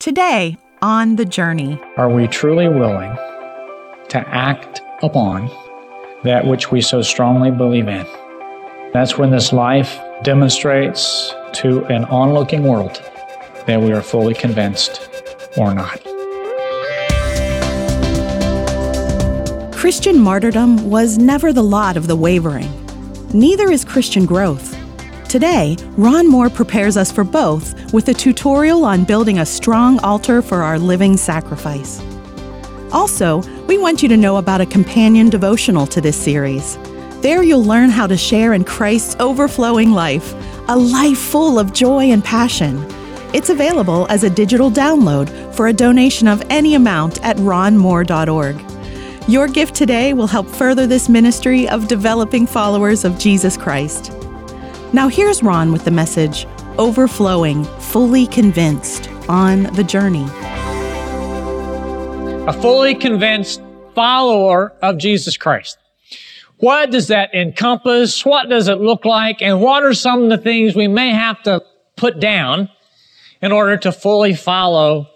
Today, on the journey, Are we truly willing to act upon that which we so strongly believe in? That's when this life demonstrates to an onlooking world that we are fully convinced or not. Christian martyrdom was never the lot of the wavering. Neither is Christian growth. Today, Ron Moore prepares us for both with a tutorial on building a strong altar for our living sacrifice. Also, we want you to know about a companion devotional to this series. There, you'll learn how to share in Christ's overflowing life, a life full of joy and passion. It's available as a digital download for a donation of any amount at ronmoore.org. Your gift today will help further this ministry of developing followers of Jesus Christ. Now, here's Ron with the message Overflowing, Fully Convinced on the Journey. A fully convinced follower of Jesus Christ. What does that encompass? What does it look like? And what are some of the things we may have to put down in order to fully follow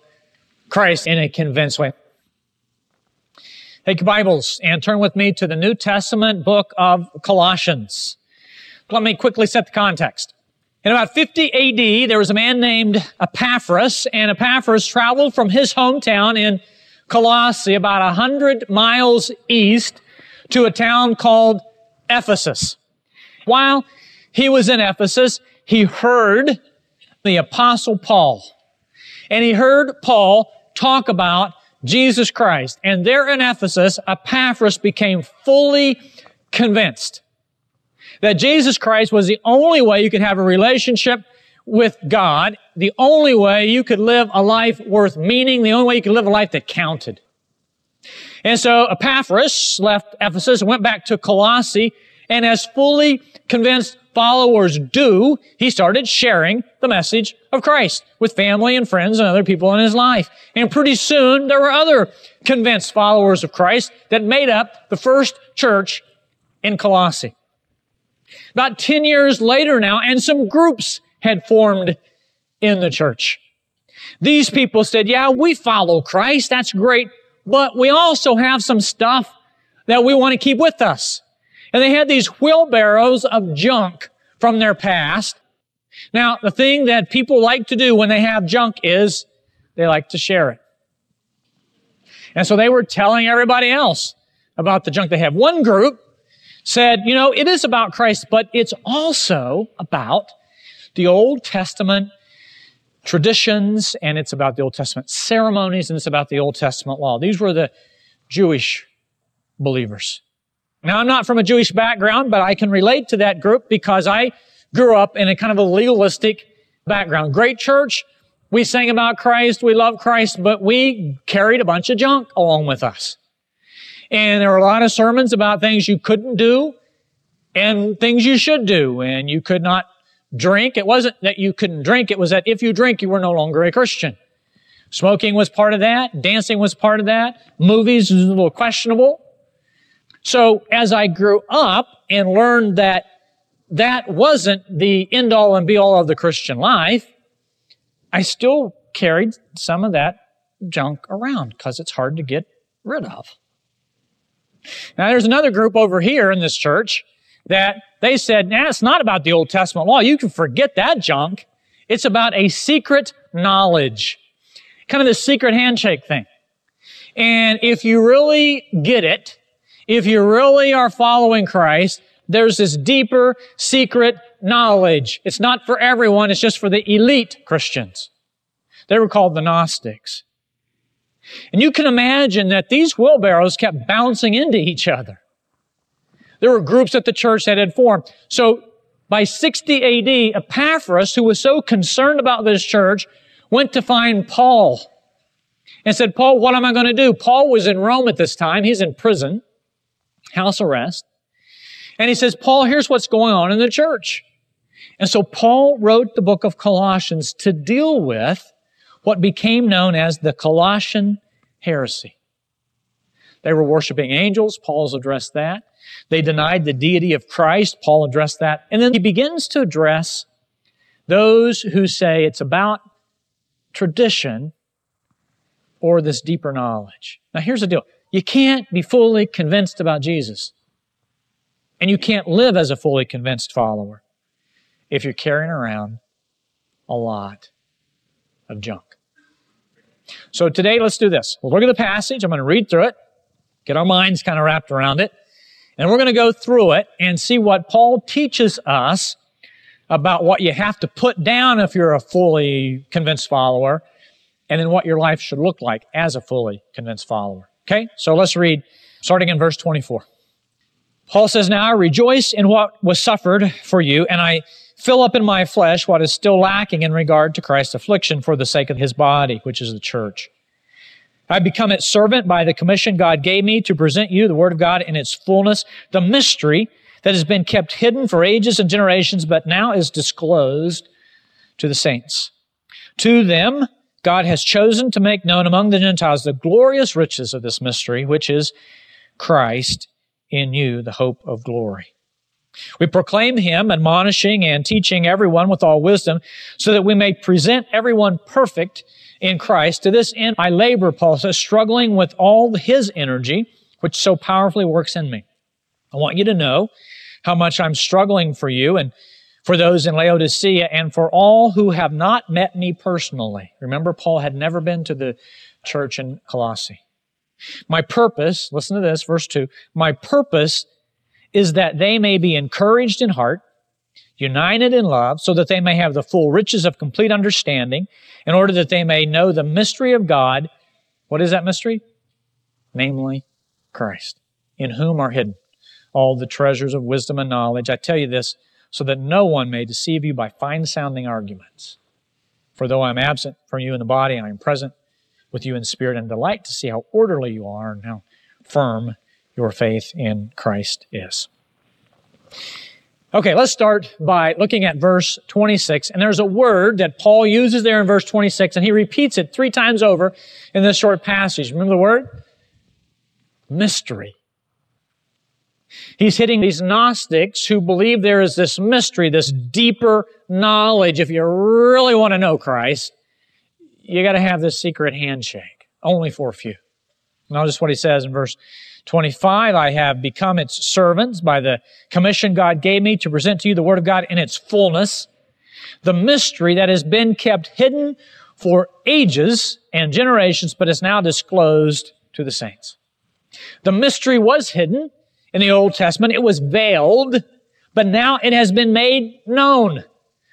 Christ in a convinced way? Take your Bibles and turn with me to the New Testament book of Colossians. Let me quickly set the context. In about 50 AD, there was a man named Epaphras, and Epaphras traveled from his hometown in Colossae, about 100 miles east, to a town called Ephesus. While he was in Ephesus, he heard the apostle Paul. And he heard Paul talk about Jesus Christ. And there in Ephesus, Epaphras became fully convinced that Jesus Christ was the only way you could have a relationship with God, the only way you could live a life worth meaning, the only way you could live a life that counted. And so Epaphras left Ephesus and went back to Colossae, and as fully convinced followers do, he started sharing the message of Christ with family and friends and other people in his life. And pretty soon there were other convinced followers of Christ that made up the first church in Colossae. About 10 years later now, and some groups had formed in the church. These people said, yeah, we follow Christ. That's great. But we also have some stuff that we want to keep with us. And they had these wheelbarrows of junk from their past. Now, the thing that people like to do when they have junk is they like to share it. And so they were telling everybody else about the junk they have. One group said, you know, it is about Christ, but it's also about the Old Testament traditions and it's about the Old Testament ceremonies and it's about the Old Testament law. These were the Jewish believers. Now, I'm not from a Jewish background, but I can relate to that group because I grew up in a kind of a legalistic background. Great church. We sang about Christ. We love Christ, but we carried a bunch of junk along with us. And there were a lot of sermons about things you couldn't do and things you should do. And you could not drink. It wasn't that you couldn't drink. It was that if you drink, you were no longer a Christian. Smoking was part of that. Dancing was part of that. Movies was a little questionable. So as I grew up and learned that that wasn't the end all and be all of the Christian life, I still carried some of that junk around because it's hard to get rid of. Now there's another group over here in this church that they said, nah, it's not about the Old Testament law. You can forget that junk. It's about a secret knowledge. Kind of the secret handshake thing. And if you really get it, if you really are following Christ, there's this deeper secret knowledge. It's not for everyone. It's just for the elite Christians. They were called the Gnostics. And you can imagine that these wheelbarrows kept bouncing into each other. There were groups at the church that had formed. So by 60 AD, Epaphras, who was so concerned about this church, went to find Paul and said, Paul, what am I going to do? Paul was in Rome at this time. He's in prison, house arrest. And he says, Paul, here's what's going on in the church. And so Paul wrote the book of Colossians to deal with what became known as the Colossian heresy. They were worshiping angels. Paul's addressed that. They denied the deity of Christ. Paul addressed that. And then he begins to address those who say it's about tradition or this deeper knowledge. Now here's the deal. You can't be fully convinced about Jesus. And you can't live as a fully convinced follower if you're carrying around a lot of junk. So today, let's do this. We'll look at the passage. I'm going to read through it, get our minds kind of wrapped around it, and we're going to go through it and see what Paul teaches us about what you have to put down if you're a fully convinced follower, and then what your life should look like as a fully convinced follower. Okay? So let's read, starting in verse 24. Paul says, Now I rejoice in what was suffered for you, and I fill up in my flesh what is still lacking in regard to Christ's affliction for the sake of his body, which is the church. I become its servant by the commission God gave me to present you the Word of God in its fullness, the mystery that has been kept hidden for ages and generations, but now is disclosed to the saints. To them, God has chosen to make known among the Gentiles the glorious riches of this mystery, which is Christ in you, the hope of glory. We proclaim him, admonishing and teaching everyone with all wisdom, so that we may present everyone perfect in Christ. To this end, I labor, Paul says, struggling with all his energy, which so powerfully works in me. I want you to know how much I'm struggling for you and for those in Laodicea and for all who have not met me personally. Remember, Paul had never been to the church in Colossae. My purpose, listen to this, verse 2, my purpose is that they may be encouraged in heart, united in love, so that they may have the full riches of complete understanding, in order that they may know the mystery of God. What is that mystery? Namely, Christ, in whom are hidden all the treasures of wisdom and knowledge. I tell you this so that no one may deceive you by fine sounding arguments. For though I am absent from you in the body, I am present with you in spirit and delight to see how orderly you are and how firm your faith in Christ is. Okay, let's start by looking at verse 26. And there's a word that Paul uses there in verse 26, and he repeats it three times over in this short passage. Remember the word? Mystery. He's hitting these Gnostics who believe there is this mystery, this deeper knowledge. If you really want to know Christ, you got to have this secret handshake, only for a few. Notice what he says in verse 25. I have become its servants by the commission God gave me to present to you the Word of God in its fullness, the mystery that has been kept hidden for ages and generations, but is now disclosed to the saints. The mystery was hidden in the Old Testament. It was veiled, but now it has been made known.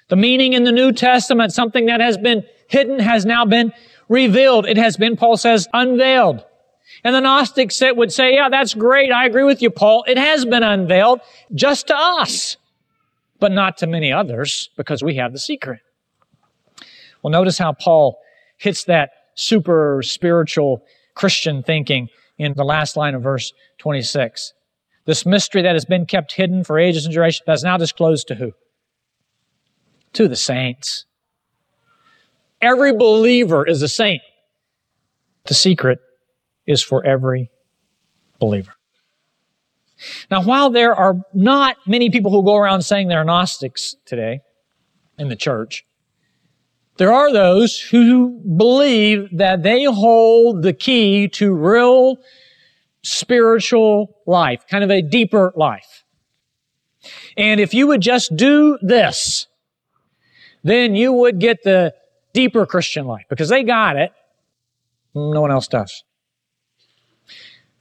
The meaning in the New Testament, something that has been hidden has now been revealed. It has been, Paul says, unveiled. And the Gnostics would say, yeah, that's great. I agree with you, Paul. It has been unveiled just to us, but not to many others because we have the secret. Well, notice how Paul hits that super spiritual Christian thinking in the last line of verse 26. This mystery that has been kept hidden for ages and generations is now disclosed to who? To the saints. Every believer is a saint. The secret is for every believer. Now, while there are not many people who go around saying they're Gnostics today in the church, there are those who believe that they hold the key to real spiritual life, kind of a deeper life. And if you would just do this, then you would get the deeper Christian life because they got it. No one else does.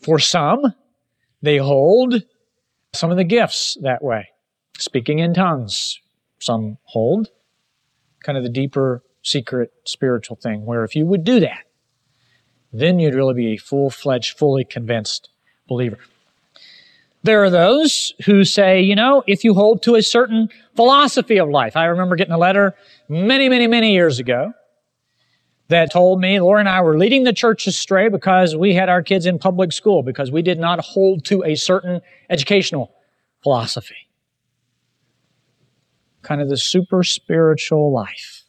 For some, they hold some of the gifts that way. Speaking in tongues, some hold kind of the deeper secret spiritual thing where if you would do that, then you'd really be a full fledged, fully convinced believer. There are those who say, you know, if you hold to a certain philosophy of life. I remember getting a letter many, many, many years ago that told me Laura and I were leading the church astray because we had our kids in public school because we did not hold to a certain educational philosophy. Kind of the super spiritual life.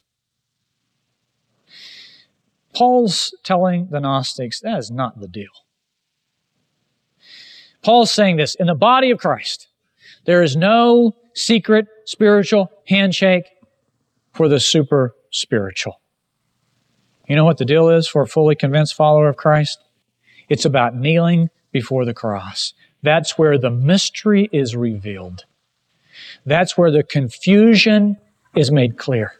Paul's telling the Gnostics that is not the deal. Paul's saying this in the body of Christ, there is no secret spiritual handshake for the super spiritual. You know what the deal is for a fully convinced follower of Christ? It's about kneeling before the cross. That's where the mystery is revealed. That's where the confusion is made clear.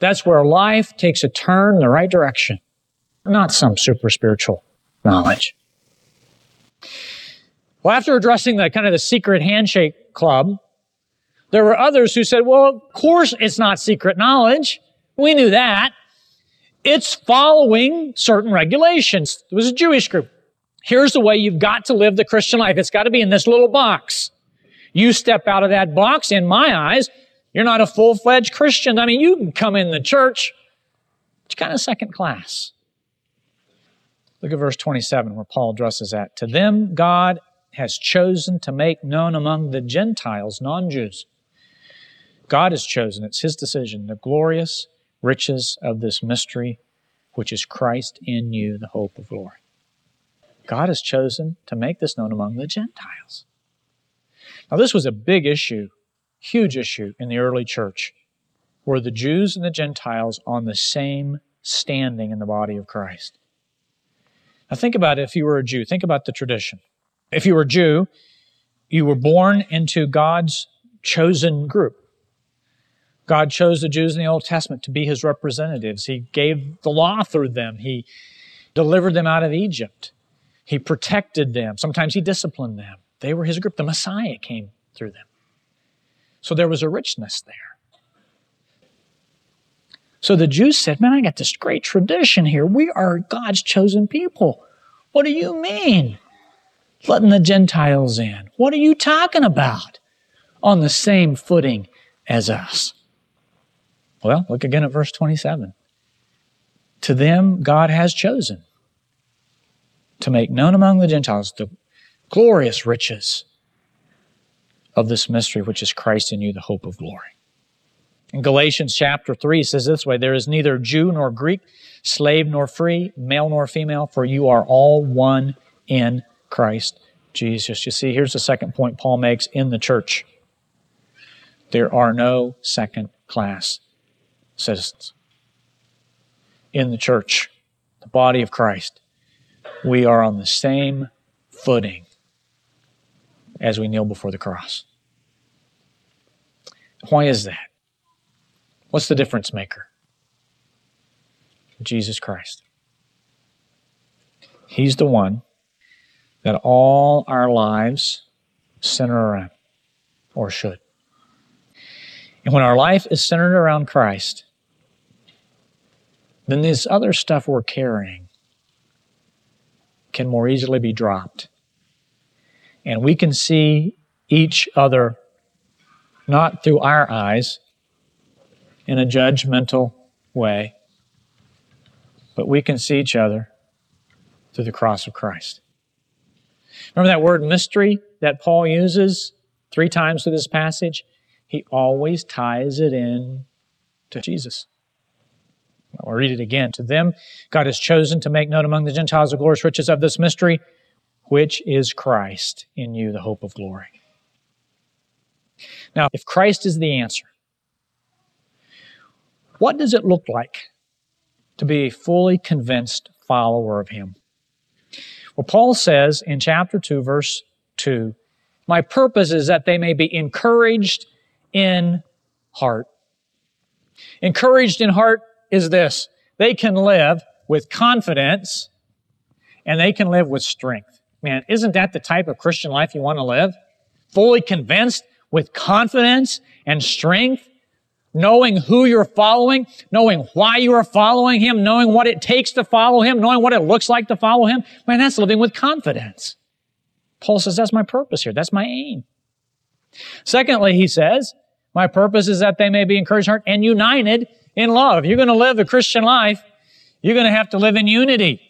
That's where life takes a turn in the right direction, not some super spiritual knowledge. Well, after addressing the kind of the secret handshake club, there were others who said, well, of course it's not secret knowledge. We knew that. It's following certain regulations. It was a Jewish group. Here's the way you've got to live the Christian life. It's got to be in this little box. You step out of that box, in my eyes, you're not a full-fledged Christian. I mean, you can come in the church, it's kind of second class. Look at verse 27 where Paul addresses that. To them, God has chosen to make known among the Gentiles, non-Jews. God has chosen, it's His decision, the glorious riches of this mystery, which is Christ in you, the hope of glory. God has chosen to make this known among the Gentiles. Now, this was a big issue, huge issue in the early church. Were the Jews and the Gentiles on the same standing in the body of Christ? Now, think about if you were a Jew. Think about the tradition. If you were a Jew, you were born into God's chosen group. God chose the Jews in the Old Testament to be his representatives. He gave the law through them. He delivered them out of Egypt. He protected them. Sometimes he disciplined them. They were his group. The Messiah came through them. So there was a richness there. So the Jews said, Man, I got this great tradition here. We are God's chosen people. What do you mean? Letting the Gentiles in. What are you talking about? On the same footing as us. Well, look again at verse 27. To them God has chosen to make known among the Gentiles the glorious riches of this mystery, which is Christ in you, the hope of glory. In Galatians chapter 3 it says this way, There is neither Jew nor Greek, slave nor free, male nor female, for you are all one in Christ Jesus. You see, here's the second point Paul makes in the church. There are no second class citizens. In the church, the body of Christ, we are on the same footing as we kneel before the cross. Why is that? What's the difference maker? Jesus Christ. He's the one that all our lives center around, or should. And when our life is centered around Christ, then this other stuff we're carrying can more easily be dropped. And we can see each other not through our eyes in a judgmental way, but we can see each other through the cross of Christ. Remember that word mystery that Paul uses three times through this passage? He always ties it in to Jesus. I'll read it again. To them, God has chosen to make known among the Gentiles the glorious riches of this mystery, which is Christ in you, the hope of glory. Now, if Christ is the answer, what does it look like to be a fully convinced follower of Him? Well, Paul says in chapter 2, verse 2, My purpose is that they may be encouraged in heart. Encouraged in heart is this. They can live with confidence and they can live with strength. Man, isn't that the type of Christian life you want to live? Fully convinced with confidence and strength, knowing who you're following, knowing why you are following Him, knowing what it takes to follow Him, knowing what it looks like to follow Him. Man, that's living with confidence. Paul says, that's my purpose here. That's my aim. Secondly, he says, my purpose is that they may be encouraged heart and united in love. If you're going to live a Christian life, you're going to have to live in unity.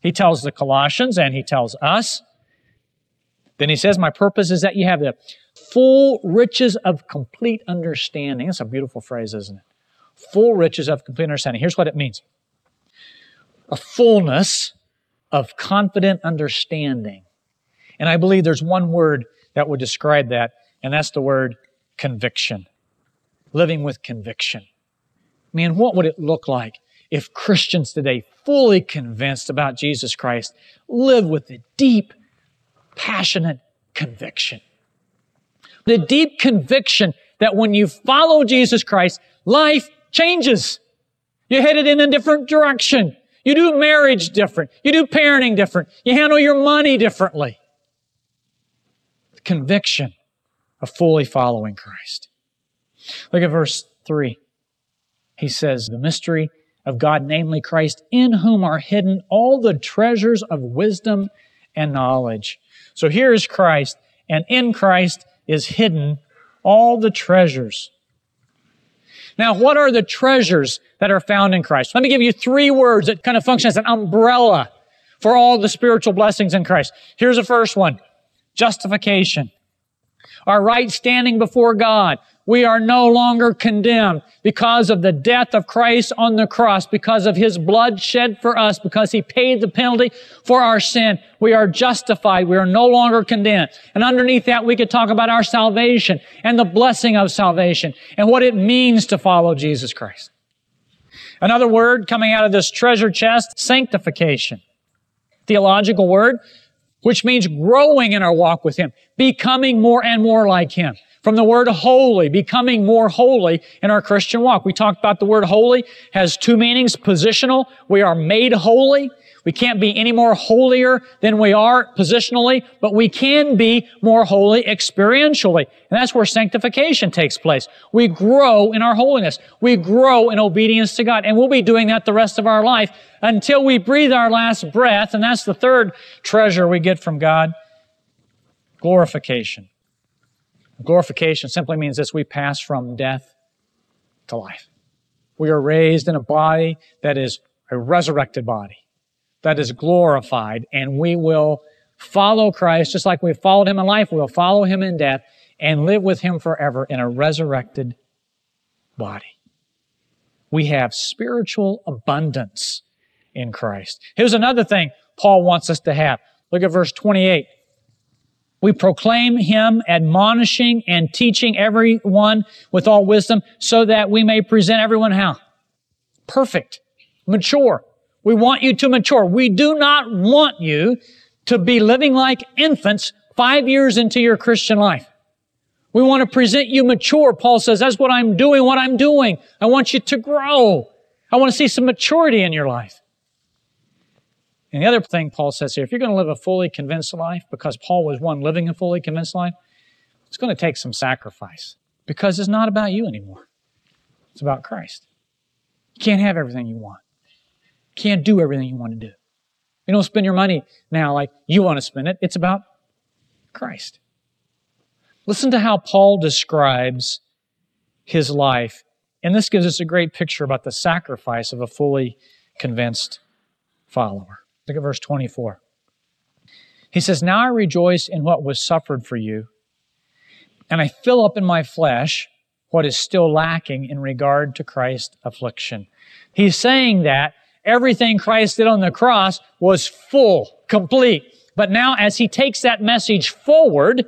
He tells the Colossians and he tells us. Then he says, My purpose is that you have the full riches of complete understanding. That's a beautiful phrase, isn't it? Full riches of complete understanding. Here's what it means a fullness of confident understanding. And I believe there's one word that would describe that, and that's the word conviction. Living with conviction. Man, what would it look like if Christians today, fully convinced about Jesus Christ, live with a deep, passionate conviction. The deep conviction that when you follow Jesus Christ, life changes. You're headed in a different direction. You do marriage different. You do parenting different. You handle your money differently. The conviction of fully following Christ. Look at verse 3. He says, The mystery of God, namely Christ, in whom are hidden all the treasures of wisdom and knowledge. So here is Christ, and in Christ is hidden all the treasures. Now, what are the treasures that are found in Christ? Let me give you three words that kind of function as an umbrella for all the spiritual blessings in Christ. Here's the first one. Justification. Our right standing before God we are no longer condemned because of the death of Christ on the cross, because of His blood shed for us, because He paid the penalty for our sin. We are justified. We are no longer condemned. And underneath that, we could talk about our salvation and the blessing of salvation and what it means to follow Jesus Christ. Another word coming out of this treasure chest, sanctification. Theological word, which means growing in our walk with Him, becoming more and more like Him. From the word holy, becoming more holy in our Christian walk. We talked about the word holy has two meanings. Positional, we are made holy. We can't be any more holier than we are positionally, but we can be more holy experientially. And that's where sanctification takes place. We grow in our holiness. We grow in obedience to God. And we'll be doing that the rest of our life until we breathe our last breath. And that's the third treasure we get from God. Glorification. Glorification simply means this we pass from death to life. We are raised in a body that is a resurrected body, that is glorified, and we will follow Christ just like we followed him in life. We'll follow him in death and live with him forever in a resurrected body. We have spiritual abundance in Christ. Here's another thing Paul wants us to have. Look at verse 28. We proclaim him admonishing and teaching everyone with all wisdom so that we may present everyone how? Perfect. Mature. We want you to mature. We do not want you to be living like infants five years into your Christian life. We want to present you mature. Paul says, that's what I'm doing, what I'm doing. I want you to grow. I want to see some maturity in your life. And the other thing Paul says here, if you're going to live a fully convinced life, because Paul was one living a fully convinced life, it's going to take some sacrifice because it's not about you anymore. It's about Christ. You can't have everything you want. You can't do everything you want to do. You don't spend your money now like you want to spend it. It's about Christ. Listen to how Paul describes his life. And this gives us a great picture about the sacrifice of a fully convinced follower. Look at verse 24. He says, Now I rejoice in what was suffered for you, and I fill up in my flesh what is still lacking in regard to Christ's affliction. He's saying that everything Christ did on the cross was full, complete. But now as he takes that message forward,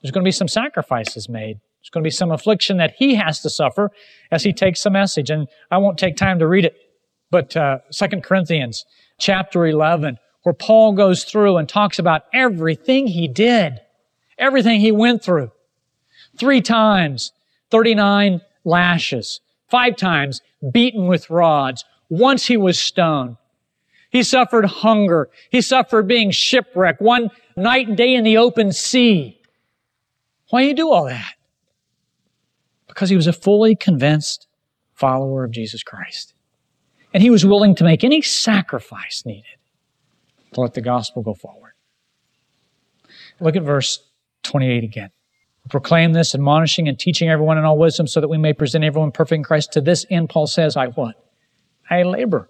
there's going to be some sacrifices made. There's going to be some affliction that he has to suffer as he takes the message. And I won't take time to read it, but uh, 2 Corinthians chapter 11, where Paul goes through and talks about everything he did, everything he went through. Three times, 39 lashes. Five times, beaten with rods. Once he was stoned. He suffered hunger. He suffered being shipwrecked. One night and day in the open sea. Why do you do all that? Because he was a fully convinced follower of Jesus Christ. And he was willing to make any sacrifice needed to let the gospel go forward. Look at verse 28 again. Proclaim this, admonishing and teaching everyone in all wisdom so that we may present everyone perfect in Christ. To this end, Paul says, I what? I labor.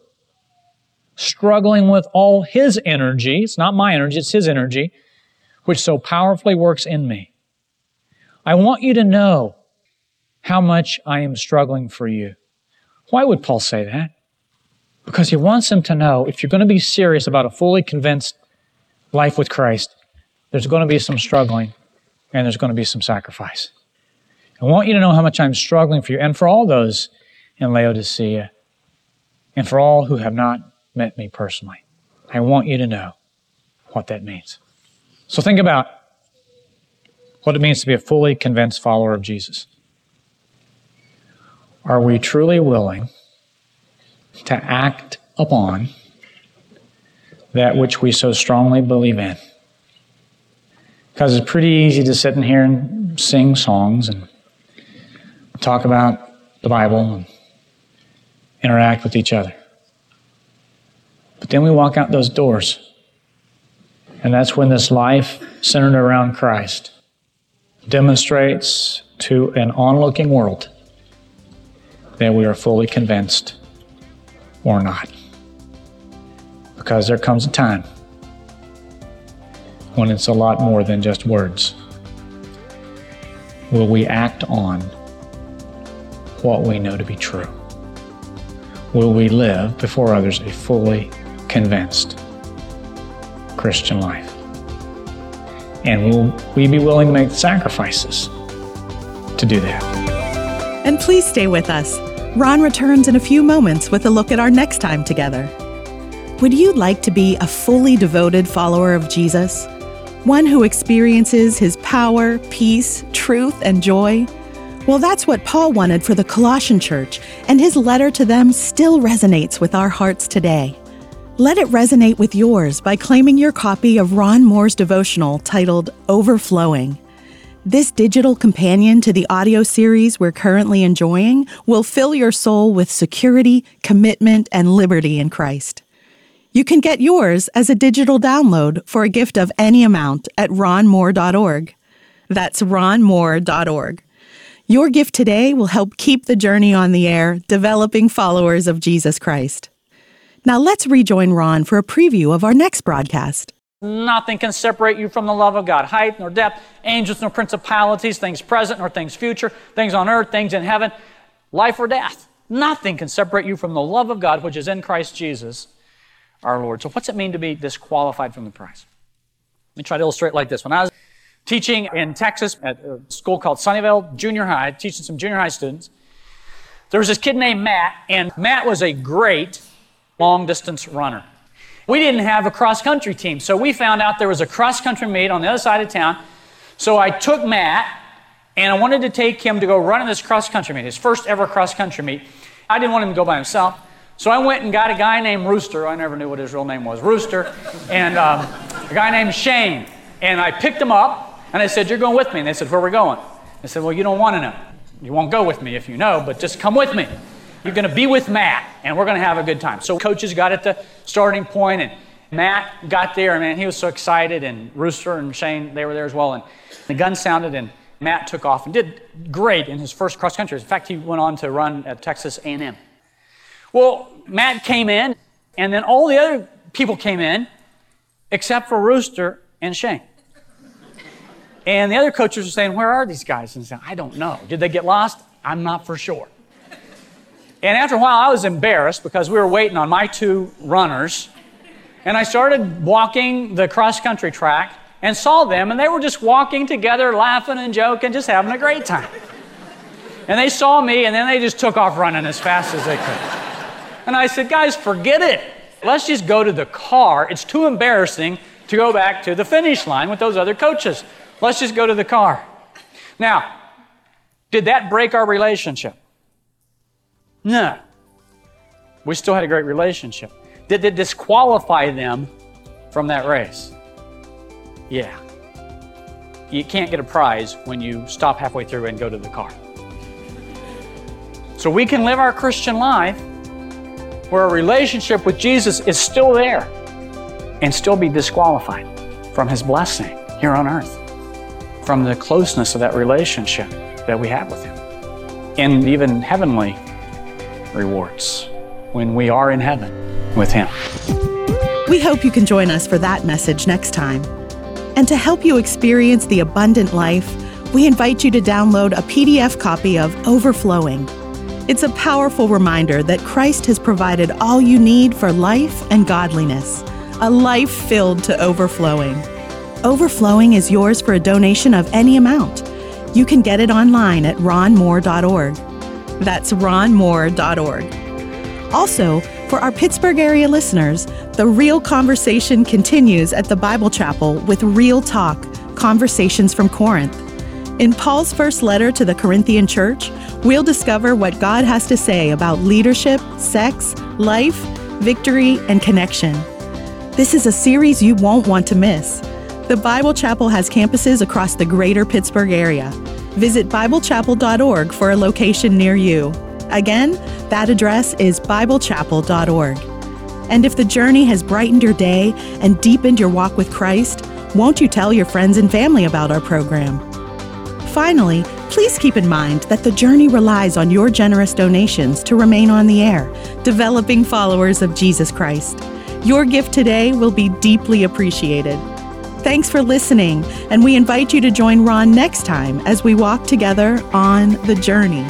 Struggling with all his energy. It's not my energy, it's his energy, which so powerfully works in me. I want you to know how much I am struggling for you. Why would Paul say that? Because he wants them to know if you're going to be serious about a fully convinced life with Christ, there's going to be some struggling and there's going to be some sacrifice. I want you to know how much I'm struggling for you and for all those in Laodicea. And for all who have not met me personally, I want you to know what that means. So think about what it means to be a fully convinced follower of Jesus. Are we truly willing to act upon that which we so strongly believe in? Because it's pretty easy to sit in here and sing songs and talk about the Bible and interact with each other. But then we walk out those doors, and that's when this life centered around Christ demonstrates to an onlooking world that we are fully convinced or not. Because there comes a time when it's a lot more than just words. Will we act on what we know to be true? Will we live before others a fully convinced Christian life? And will we be willing to make sacrifices to do that? And please stay with us. Ron returns in a few moments with a look at our next time together. Would you like to be a fully devoted follower of Jesus? One who experiences his power, peace, truth, and joy? Well, that's what Paul wanted for the Colossian church, and his letter to them still resonates with our hearts today. Let it resonate with yours by claiming your copy of Ron Moore's devotional titled Overflowing. This digital companion to the audio series we're currently enjoying will fill your soul with security, commitment, and liberty in Christ. You can get yours as a digital download for a gift of any amount at ronmoore.org. That's ronmoore.org. Your gift today will help keep the journey on the air, developing followers of Jesus Christ. Now let's rejoin Ron for a preview of our next broadcast. Nothing can separate you from the love of God. Height nor depth, angels nor principalities, things present nor things future, things on earth, things in heaven, life or death. Nothing can separate you from the love of God which is in Christ Jesus our Lord. So, what's it mean to be disqualified from the prize? Let me try to illustrate like this. When I was teaching in Texas at a school called Sunnyvale Junior High, teaching some junior high students, there was this kid named Matt, and Matt was a great long distance runner. We didn't have a cross country team, so we found out there was a cross country meet on the other side of town. So I took Matt and I wanted to take him to go run in this cross country meet, his first ever cross country meet. I didn't want him to go by himself. So I went and got a guy named Rooster. I never knew what his real name was, Rooster, and um, a guy named Shane. And I picked them up and I said, You're going with me. And they said, Where are we going? I said, Well, you don't want to know. You won't go with me if you know, but just come with me. You're going to be with Matt, and we're going to have a good time. So coaches got at the starting point, and Matt got there, and man, he was so excited, and Rooster and Shane, they were there as well. And the gun sounded, and Matt took off and did great in his first cross country. In fact, he went on to run at Texas A&M. Well, Matt came in, and then all the other people came in, except for Rooster and Shane. And the other coaches were saying, Where are these guys? And said, I don't know. Did they get lost? I'm not for sure. And after a while, I was embarrassed because we were waiting on my two runners. And I started walking the cross country track and saw them, and they were just walking together, laughing and joking, just having a great time. And they saw me, and then they just took off running as fast as they could. And I said, Guys, forget it. Let's just go to the car. It's too embarrassing to go back to the finish line with those other coaches. Let's just go to the car. Now, did that break our relationship? No. We still had a great relationship. Did it disqualify them from that race? Yeah. You can't get a prize when you stop halfway through and go to the car. So we can live our Christian life where a relationship with Jesus is still there and still be disqualified from his blessing here on earth, from the closeness of that relationship that we have with him, and even heavenly rewards when we are in heaven with Him. We hope you can join us for that message next time. And to help you experience the abundant life, we invite you to download a PDF copy of Overflowing. It's a powerful reminder that Christ has provided all you need for life and godliness, a life filled to overflowing. Overflowing is yours for a donation of any amount. You can get it online at ronmoore.org. That's ronmoore.org. Also, For our Pittsburgh area listeners, the real conversation continues at the Bible Chapel with Real Talk Conversations from Corinth. In Paul's first letter to the Corinthian church, we'll discover what God has to say about leadership, sex, life, victory, and connection. This is a series you won't want to miss. The Bible Chapel has campuses across the greater Pittsburgh area. Visit BibleChapel.org for a location near you. Again, that address is BibleChapel.org. And if the journey has brightened your day and deepened your walk with Christ, won't you tell your friends and family about our program? Finally, please keep in mind that the journey relies on your generous donations to remain on the air, developing followers of Jesus Christ. Your gift today will be deeply appreciated. Thanks for listening, and we invite you to join Ron next time as we walk together on the journey.